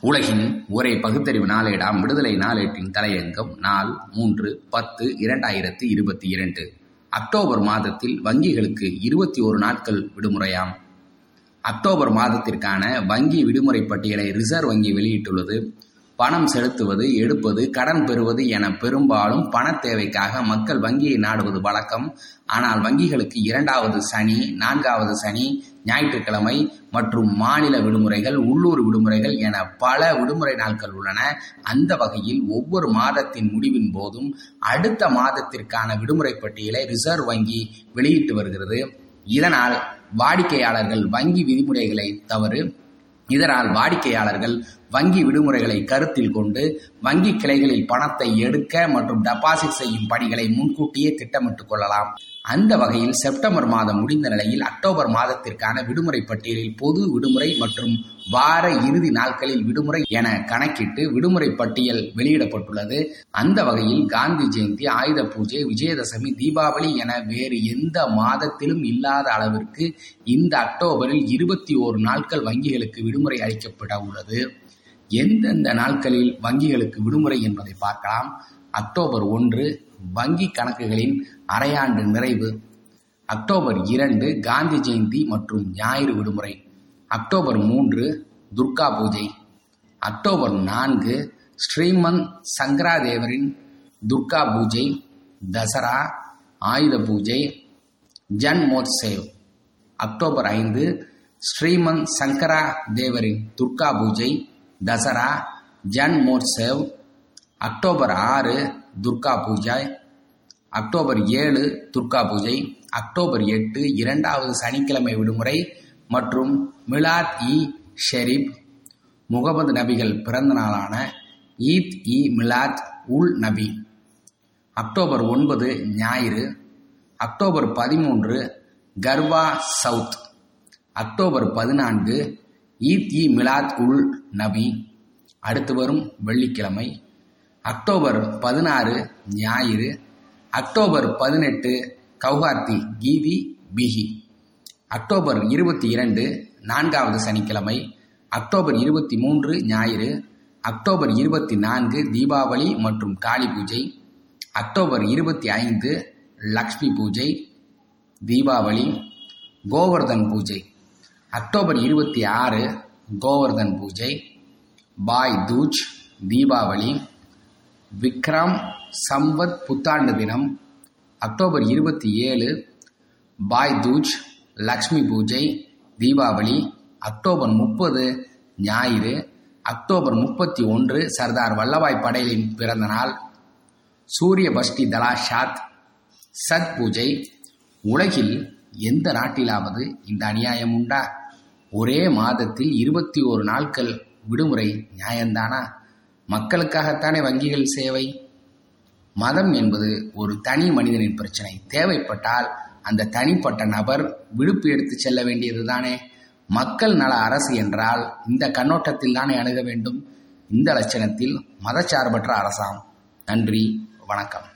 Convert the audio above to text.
உலகின் ஒரே பகுத்தறிவு நாளேடாம் விடுதலை நாளேட்டின் தலையங்கம் நாள் மூன்று பத்து இரண்டாயிரத்து இருபத்தி இரண்டு. அக்டோபர் மாதத்தில் வங்கிகளுக்கு இருபத்தி ஒரு நாட்கள் விடுமுறையாம். அக்டோபர் மாதத்திற்கான வங்கி விடுமுறை பட்டியலை ரிசர்வ் வங்கி வெளியிட்டுள்ளது. பணம் செலுத்துவது எடுப்பது கடன் பெறுவது என பெரும்பாலும் பணத் தேவைக்காக மக்கள் வங்கியை நாடுவது வழக்கம். ஆனால் வங்கிகளுக்கு இரண்டாவது சனி நான்காவது சனி ஞாயிற்றுக்கிழமை மற்றும் மாநில விடுமுறைகள் உள்ளூர் விடுமுறைகள் என பல விடுமுறை நாட்கள் உள்ளன. அந்த வகையில் ஒவ்வொரு மாதத்தின் முடிவின் போதும் அடுத்த மாதத்திற்கான விடுமுறை பட்டியலை ரிசர்வ் வங்கி வெளியிட்டு வருகிறது. இதனால் வாடிக்கையாளர்கள் வங்கி விதிமுறைகளை தவறு இதனால் வாடிக்கையாளர்கள் வங்கி விடுமுறைகளை கருத்தில் கொண்டு வங்கி கிளைகளில் பணத்தை எடுக்க மற்றும் டெபாசிட் செய்யும் பணிகளை முன்கூட்டியே திட்டமிட்டுக் கொள்ளலாம். அந்த வகையில் செப்டம்பர் மாதம் முடிந்த நிலையில் அக்டோபர் மாதத்திற்கான விடுமுறை பட்டியலில் பொது விடுமுறை மற்றும் வார இறுதி நாட்களில் விடுமுறை என கணக்கிட்டு விடுமுறை பட்டியல் வெளியிடப்பட்டுள்ளது. அந்த வகையில் காந்தி ஜெயந்தி ஆயுத பூஜை விஜயதசமி தீபாவளி என வேறு எந்த மாதத்திலும் இல்லாத அளவிற்கு இந்த அக்டோபரில் இருபத்தி ஓரு நாட்கள் வங்கிகளுக்கு விடுமுறை அளிக்கப்பட உள்ளது. எந்தெந்த நாட்களில் வங்கிகளுக்கு விடுமுறை என்பதை பார்க்கலாம். அக்டோபர் ஒன்று வங்கி கணக்குகளின் அரையாண்டு நிறைவு. அக்டோபர் இரண்டு காந்தி ஜெயந்தி மற்றும் ஞாயிறு விடுமுறை. அக்டோபர் மூன்று துர்கா பூஜை. அக்டோபர் நான்கு ஸ்ரீமந்த் சங்கராதேவரின் துர்கா பூஜை தசரா ஆயுத பூஜை ஜன்மோத்சேவ் அக்டோபர் ஐந்து ஸ்ரீமந்த் சங்கரா தேவரின் துர்கா பூஜை தசரா ஜன்மோத்சவ் அக்டோபர் ஆறு துர்கா பூஜை அக்டோபர் ஏழு துர்கா பூஜை அக்டோபர் எட்டு இரண்டாவது சனிக்கிழமை விடுமுறை மற்றும் மிலாத் இ ஷெரீப் முகமது நபிகள் பிறந்த நாளான ஈத் இ மிலாத் உல் நபி. அக்டோபர் ஒன்பது ஞாயிறு அக்டோபர் பதிமூன்று கர்வா சவுத் அக்டோபர் பதினான்கு ஈத் இ மிலாத் உல் நபி. அடுத்து வரும் வெள்ளிக்கிழமை அக்டோபர் பதினாறு ஞாயிறு அக்டோபர் பதினெட்டு கவுகார்த்தி கீதி பிஹி அக்டோபர் இருபத்தி இரண்டு நான்காவது சனிக்கிழமை அக்டோபர் இருபத்தி மூன்று ஞாயிறு அக்டோபர் இருபத்தி நான்கு தீபாவளி மற்றும் காளி பூஜை அக்டோபர் இருபத்தி ஐந்து லக்ஷ்மி பூஜை தீபாவளி கோவர்தன் பூஜை. அக்டோபர் இருபத்தி ஆறு கோவர்தன் பூஜை பாய் தூஜ் தீபாவளி விக்ரம் சம்பத் புத்தாண்டு தினம் அக்டோபர் இருபத்தி ஏழு பாய் தூஜ் லக்ஷ்மி பூஜை தீபாவளி அக்டோபர் முப்பது ஞாயிறு அக்டோபர் முப்பத்தி ஒன்று சர்தார் வல்லபாய் படேலின் பிறந்த நாள் சூரிய பஷ்டி தலாஷாத் சத் பூஜை. உலகில் எந்த நாட்டிலாவது இந்த அநியாயம் உண்டா? ஒரே மாதத்தில் இருபத்தி ஓரு நாட்கள் விடுமுறை நியாயந்தானா மக்களுக்காகத்தானே வங்கிகள் சேவை? மதம் என்பது ஒரு தனி மனிதனின் பிரச்சனை. தேவைப்பட்டால் அந்த தனிப்பட்ட நபர் விடுப்பு எடுத்து செல்ல வேண்டியது தானே? மக்கள் நல அரசு என்றால் இந்த கண்ணோட்டத்தில் தானே அணுக வேண்டும்? இந்த லட்சணத்தில் மதச்சார்பற்ற அரசாம். நன்றி வணக்கம்.